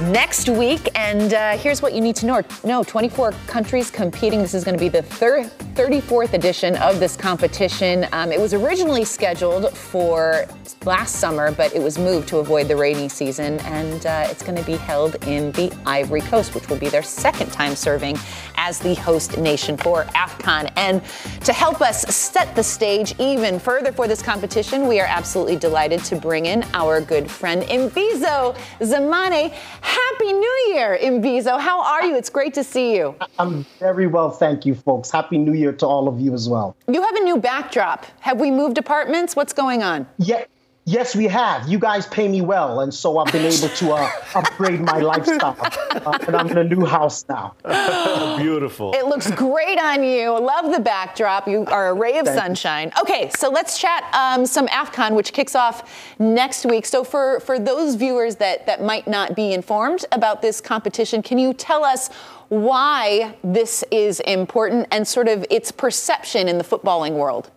next week. And uh, here's what you need to know. No, 24 countries competing. This is going to be the third, 34th edition of this competition. Um, it was originally scheduled for last summer, but it was moved to avoid the rainy season. And uh, it's going to be held in the Ivory Coast, which will be their second time serving as the host nation for AFCON. And to help us set the stage even further for this competition, we are absolutely delighted to bring in our good friend Mbizo Mzamane. Happy New Year, Mbizo. How are you? It's great to see you. I'm very well, thank you, folks. Happy New Year to all of you as well. You have a new backdrop. Have we moved apartments? What's going on? Yeah, Yes, we have. You guys pay me well, and so I've been able to uh, upgrade my lifestyle. Uh, and I'm in a new house now. Beautiful. It looks great on you. Love the backdrop. You are a ray of Thank sunshine. Okay, so let's chat um, some AFCON, which kicks off next week. So for, for those viewers that, that might not be informed about this competition, can you tell us why this is important and sort of its perception in the footballing world?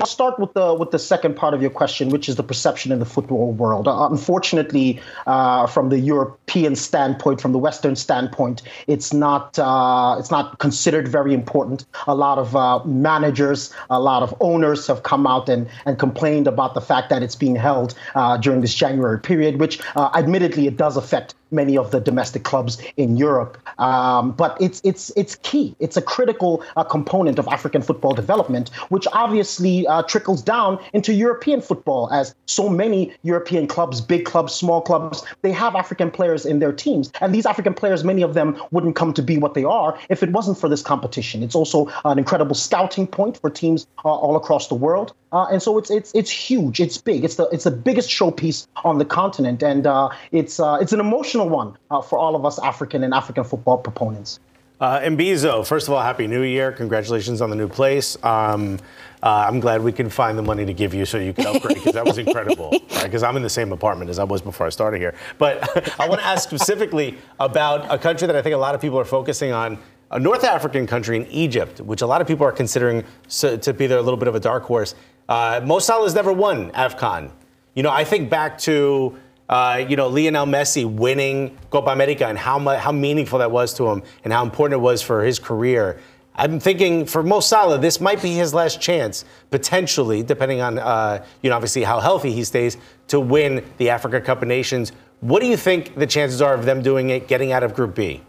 I'll start with the with the second part of your question, which is the perception in the football world. Uh, unfortunately, uh, from the European standpoint, from the Western standpoint, it's not uh, it's not considered very important. A lot of uh, managers, a lot of owners have come out and and complained about the fact that it's being held uh, during this January period, which uh, admittedly it does affect many of the domestic clubs in Europe. Um, but it's it's it's key. It's a critical uh, component of African football development, which obviously uh, trickles down into European football, as so many European clubs, big clubs, small clubs, they have African players in their teams, and these African players, many of them wouldn't come to be what they are if it wasn't for this competition. It's also an incredible scouting point for teams uh, all across the world. Uh, and so it's it's it's huge. It's big. It's the it's the biggest showpiece on the continent, and uh, it's uh, it's an emotional one uh, for all of us African and African football proponents. Uh, Mbizo, first of all, Happy New Year. Congratulations on the new place. Um, uh, I'm glad we can find the money to give you so you can upgrade because that was incredible. Because right? I'm in the same apartment as I was before I started here. But I want to ask specifically about a country that I think a lot of people are focusing on a North African country in Egypt, which a lot of people are considering so, to be their little bit of a dark horse. Uh, Mo Salah has never won AFCON. You know, I think back to, uh, you know, Lionel Messi winning Copa America and how, how meaningful that was to him and how important it was for his career. I'm thinking for Mo Salah, this might be his last chance, potentially, depending on, uh, you know, obviously how healthy he stays, to win the Africa Cup of Nations. What do you think the chances are of them doing it, getting out of Group B?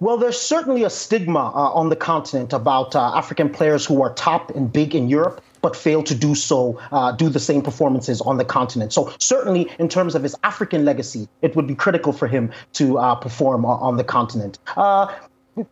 Well, there's certainly a stigma uh, on the continent about uh, African players who are top and big in Europe but fail to do so, uh, do the same performances on the continent. So certainly, in terms of his African legacy, it would be critical for him to uh, perform on, on the continent. Uh,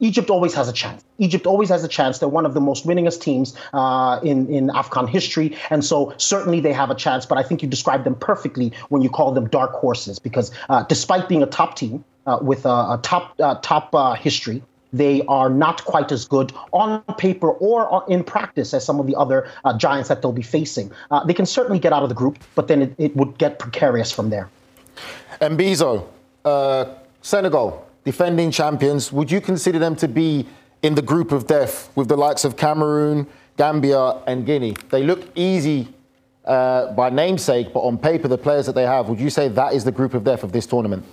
Egypt always has a chance. Egypt always has a chance. They're one of the most winningest teams uh, in in AFCON history, and so certainly they have a chance. But I think you described them perfectly when you call them dark horses, because uh, despite being a top team uh, with a, a top uh, top uh, history, they are not quite as good on paper or in practice as some of the other uh, giants that they'll be facing. they can certainly get out of the group, but then it, it would get precarious from there. Mbizo, Senegal defending champions, would you consider them to be in the group of death with the likes of Cameroon, Gambia, and Guinea? They look easy uh, by namesake, but on paper, the players that they have, would you say that is the group of death of this tournament?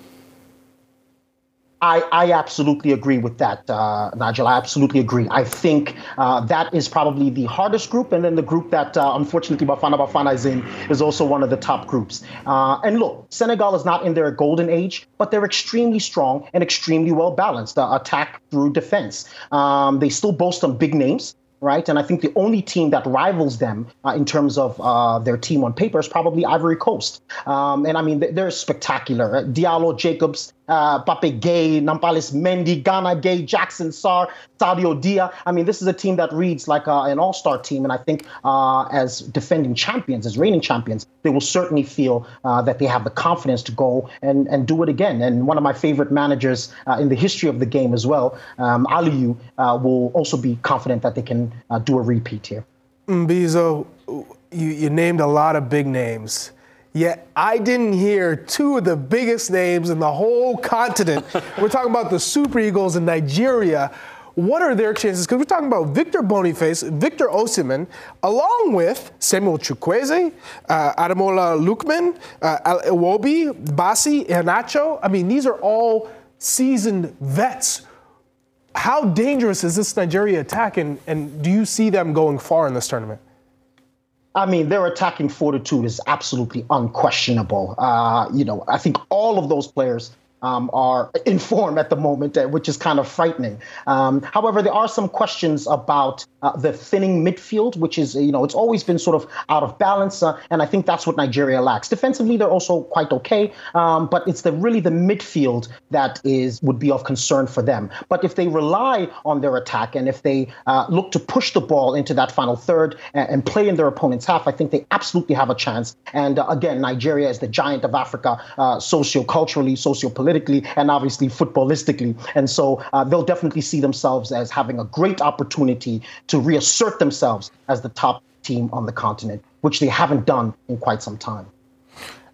I, I absolutely agree with that, uh, Nigel. I absolutely agree. I think uh, that is probably the hardest group, and then the group that uh, unfortunately Bafana Bafana is in is also one of the top groups. Uh, and look, Senegal is not in their golden age, but they're extremely strong and extremely well balanced. Uh, attack through defense. Um, they still boast some big names right? And I think the only team that rivals them uh, in terms of uh, their team on paper is probably Ivory Coast. Um, and I mean, they're spectacular. Diallo, Jacobs, uh, Pape Gueye, Nampalys Mendy, Gana Gueye, Jackson Sarr, Sadio Dia. I mean, this is a team that reads like uh, an all-star team, and I think uh, as defending champions, as reigning champions, they will certainly feel uh, that they have the confidence to go and, and do it again. And one of my favorite managers uh, in the history of the game as well, um, Aliou, uh, will also be confident that they can do a repeat here. Mbizo, you, you named a lot of big names. Yet I didn't hear two of the biggest names in the whole continent. we're talking about the Super Eagles in Nigeria. What are their chances? Because we're talking about Victor Boniface, Victor Osimhen, along with Samuel Chukwueze, uh, Ademola Lookman, uh, Iwobi, Bassey, Iheanacho. I mean, these are all seasoned vets. How dangerous is this Nigeria attack, and, and do you see them going far in this tournament? I mean, their attacking fortitude is absolutely unquestionable. Uh, you know, I think all of those players um, are in form at the moment, uh, which is kind of frightening. Um, however, there are some questions about uh, the thinning midfield, which is, you know, it's always been sort of out of balance, uh, and I think that's what Nigeria lacks. Defensively, they're also quite okay, um, but it's the really the midfield that is would be of concern for them. But if they rely on their attack and if they uh, look to push the ball into that final third and, and, play in their opponent's half, I think they absolutely have a chance. And uh, again, Nigeria is the giant of Africa, uh, socio-culturally, socio-politically politically and obviously footballistically. And so uh, they'll definitely see themselves as having a great opportunity to reassert themselves as the top team on the continent, which they haven't done in quite some time.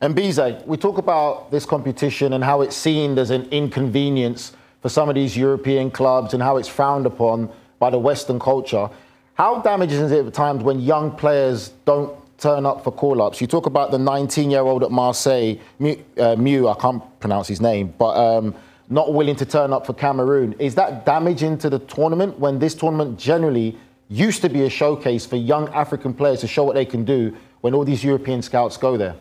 And Bize, we talk about this competition and how it's seen as an inconvenience for some of these European clubs and how it's frowned upon by the Western culture. How damaging is it at times when young players don't turn up for call ups. You talk about the 19 year old at Marseille, Mew, uh, Mew, I can't pronounce his name, but um, not willing to turn up for Cameroon. Is that damaging to the tournament when this tournament generally used to be a showcase for young African players to show what they can do when all these European scouts go there?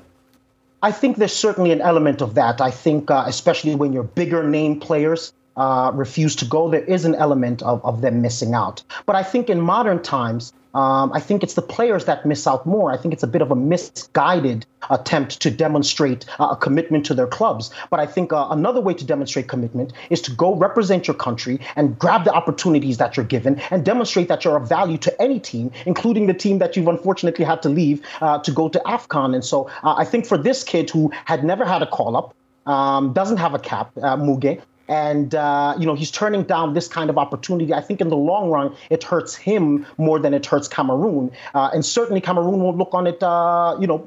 I think there's certainly an element of that. I think, uh, especially when you're bigger name players, uh, refuse to go, there is an element of, of them missing out. But I think in modern times, um, I think it's the players that miss out more. I think it's a bit of a misguided attempt to demonstrate uh, a commitment to their clubs. But I think uh, another way to demonstrate commitment is to go represent your country and grab the opportunities that you're given and demonstrate that you're of value to any team, including the team that you've unfortunately had to leave uh, to go to AFCON. And so uh, I think for this kid who had never had a call up, um, doesn't have a cap, uh, Muge, and uh, you know he's turning down this kind of opportunity. I think in the long run, it hurts him more than it hurts Cameroon, uh, and certainly Cameroon won't look on it, uh, you know,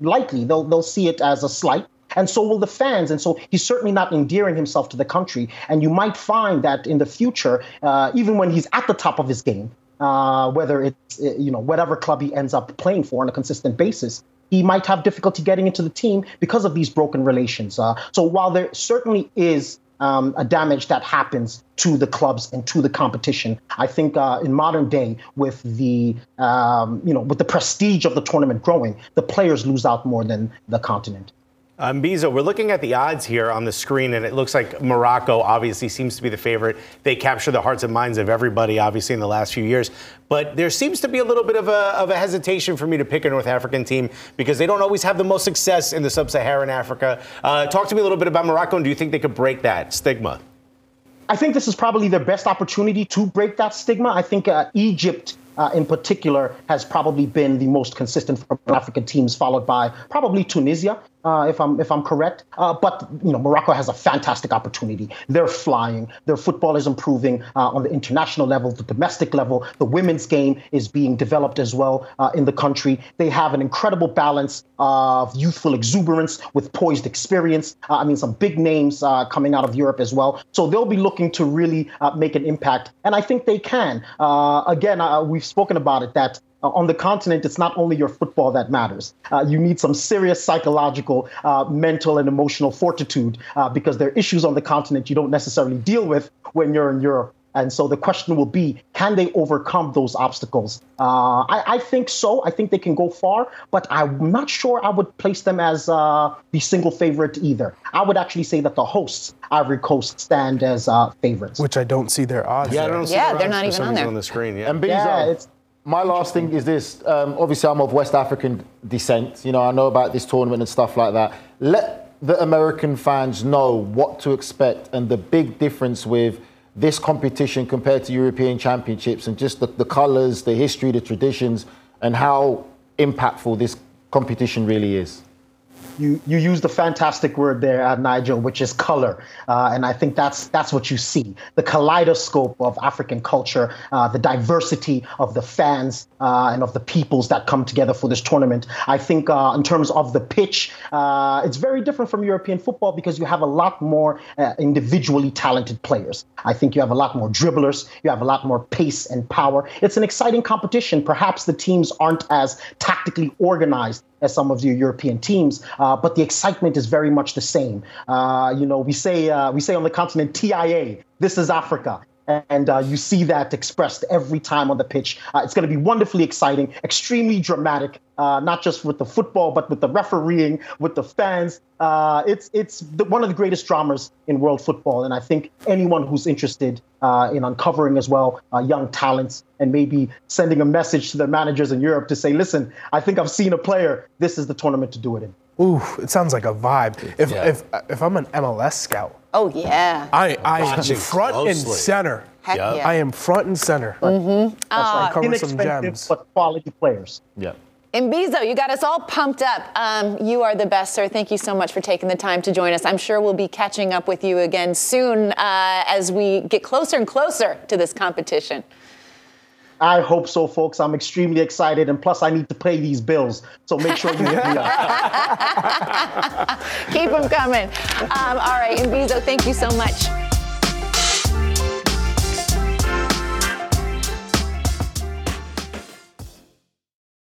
lightly. They'll they'll see it as a slight. And so will the fans. And so he's certainly not endearing himself to the country. And you might find that in the future, uh, even when he's at the top of his game, uh, whether it's you know whatever club he ends up playing for on a consistent basis, he might have difficulty getting into the team because of these broken relations. Uh, so while there certainly is um, a damage that happens to the clubs and to the competition. I think uh, in modern day, with the um, you know with the prestige of the tournament growing, the players lose out more than the continent. Um, Bizo, we're looking at the odds here on the screen, and it looks like Morocco obviously seems to be the favorite. They capture the hearts and minds of everybody, obviously, in the last few years. But there seems to be a little bit of a, of a hesitation for me to pick a North African team because they don't always have the most success in the sub Saharan Africa. Uh, talk to me a little bit about Morocco, and do you think they could break that stigma? I think this is probably their best opportunity to break that stigma. I think uh, Egypt uh, in particular has probably been the most consistent for African teams, followed by probably Tunisia uh, if I'm if I'm correct. Uh, but you know, Morocco has a fantastic opportunity. They're flying. Their football is improving uh, on the international level, the domestic level. The women's game is being developed as well uh, in the country. They have an incredible balance of youthful exuberance with poised experience. Uh, I mean, some big names uh, coming out of Europe as well. So they'll be looking to really make an impact, and I think they can. again, we've spoken about it that uh, on the continent, it's not only your football that matters. Uh, you need some serious psychological, uh, mental, and emotional fortitude uh, because there are issues on the continent you don't necessarily deal with when you're in Europe. And so the question will be, can they overcome those obstacles? Uh, I, I, think so. I think they can go far, but I'm not sure I would place them as uh, the single favorite either. I would actually say that the hosts, Ivory Coast, stand as uh, favorites. Which I don't see their odds. Yeah, there. I don't see Yeah, their they're not for even some on reason there. on the screen. Yeah. And Bizo, Yeah, it's my last thing is this. Um, obviously, I'm of West African descent. You know, I know about this tournament and stuff like that. Let the American fans know what to expect and the big difference with this competition compared to European Championships and just the, the colours, the history, the traditions, and how impactful this competition really is. You you used a fantastic word there, uh, Nigel, which is color, uh, and I think that's that's what you see the kaleidoscope of African culture, uh, the diversity of the fans uh, and of the peoples that come together for this tournament. I think uh, in terms of the pitch, uh, it's very different from European football because you have a lot more individually talented players. I think you have a lot more dribblers, you have a lot more pace and power. It's an exciting competition. Perhaps the teams aren't as tactically organized as some of your European teams, uh, but the excitement is very much the same. Uh, you know, we say uh, we say on the continent TIA. This is Africa. And uh, you see that expressed every time on the pitch. Uh, it's going to be wonderfully exciting, extremely dramatic, uh, not just with the football, but with the refereeing, with the fans. Uh, it's it's the, one of the greatest dramas in world football. And I think anyone who's interested uh, in uncovering as well uh, young talents and maybe sending a message to their managers in Europe to say, listen, I think I've seen a player. This is the tournament to do it in. Ooh, it sounds like a vibe. If Yeah. if if I'm an MLS scout, Oh, yeah. I I am Watching front and center. Heck Yep. yeah. I am front and center. Mm-hmm. That's right. cover some Inexpensive, gems. but quality players. Yeah. Mbizo, you got us all pumped up. Um, you are the best, sir. Thank you so much for taking the time to join us. I'm sure we'll be catching up with you again soon uh, as we get closer and closer to this competition. I hope so, folks. I'm extremely excited, and plus, I need to pay these bills. So make sure you hit me up. Keep them coming. Um, all right, Mbizo, thank you so much.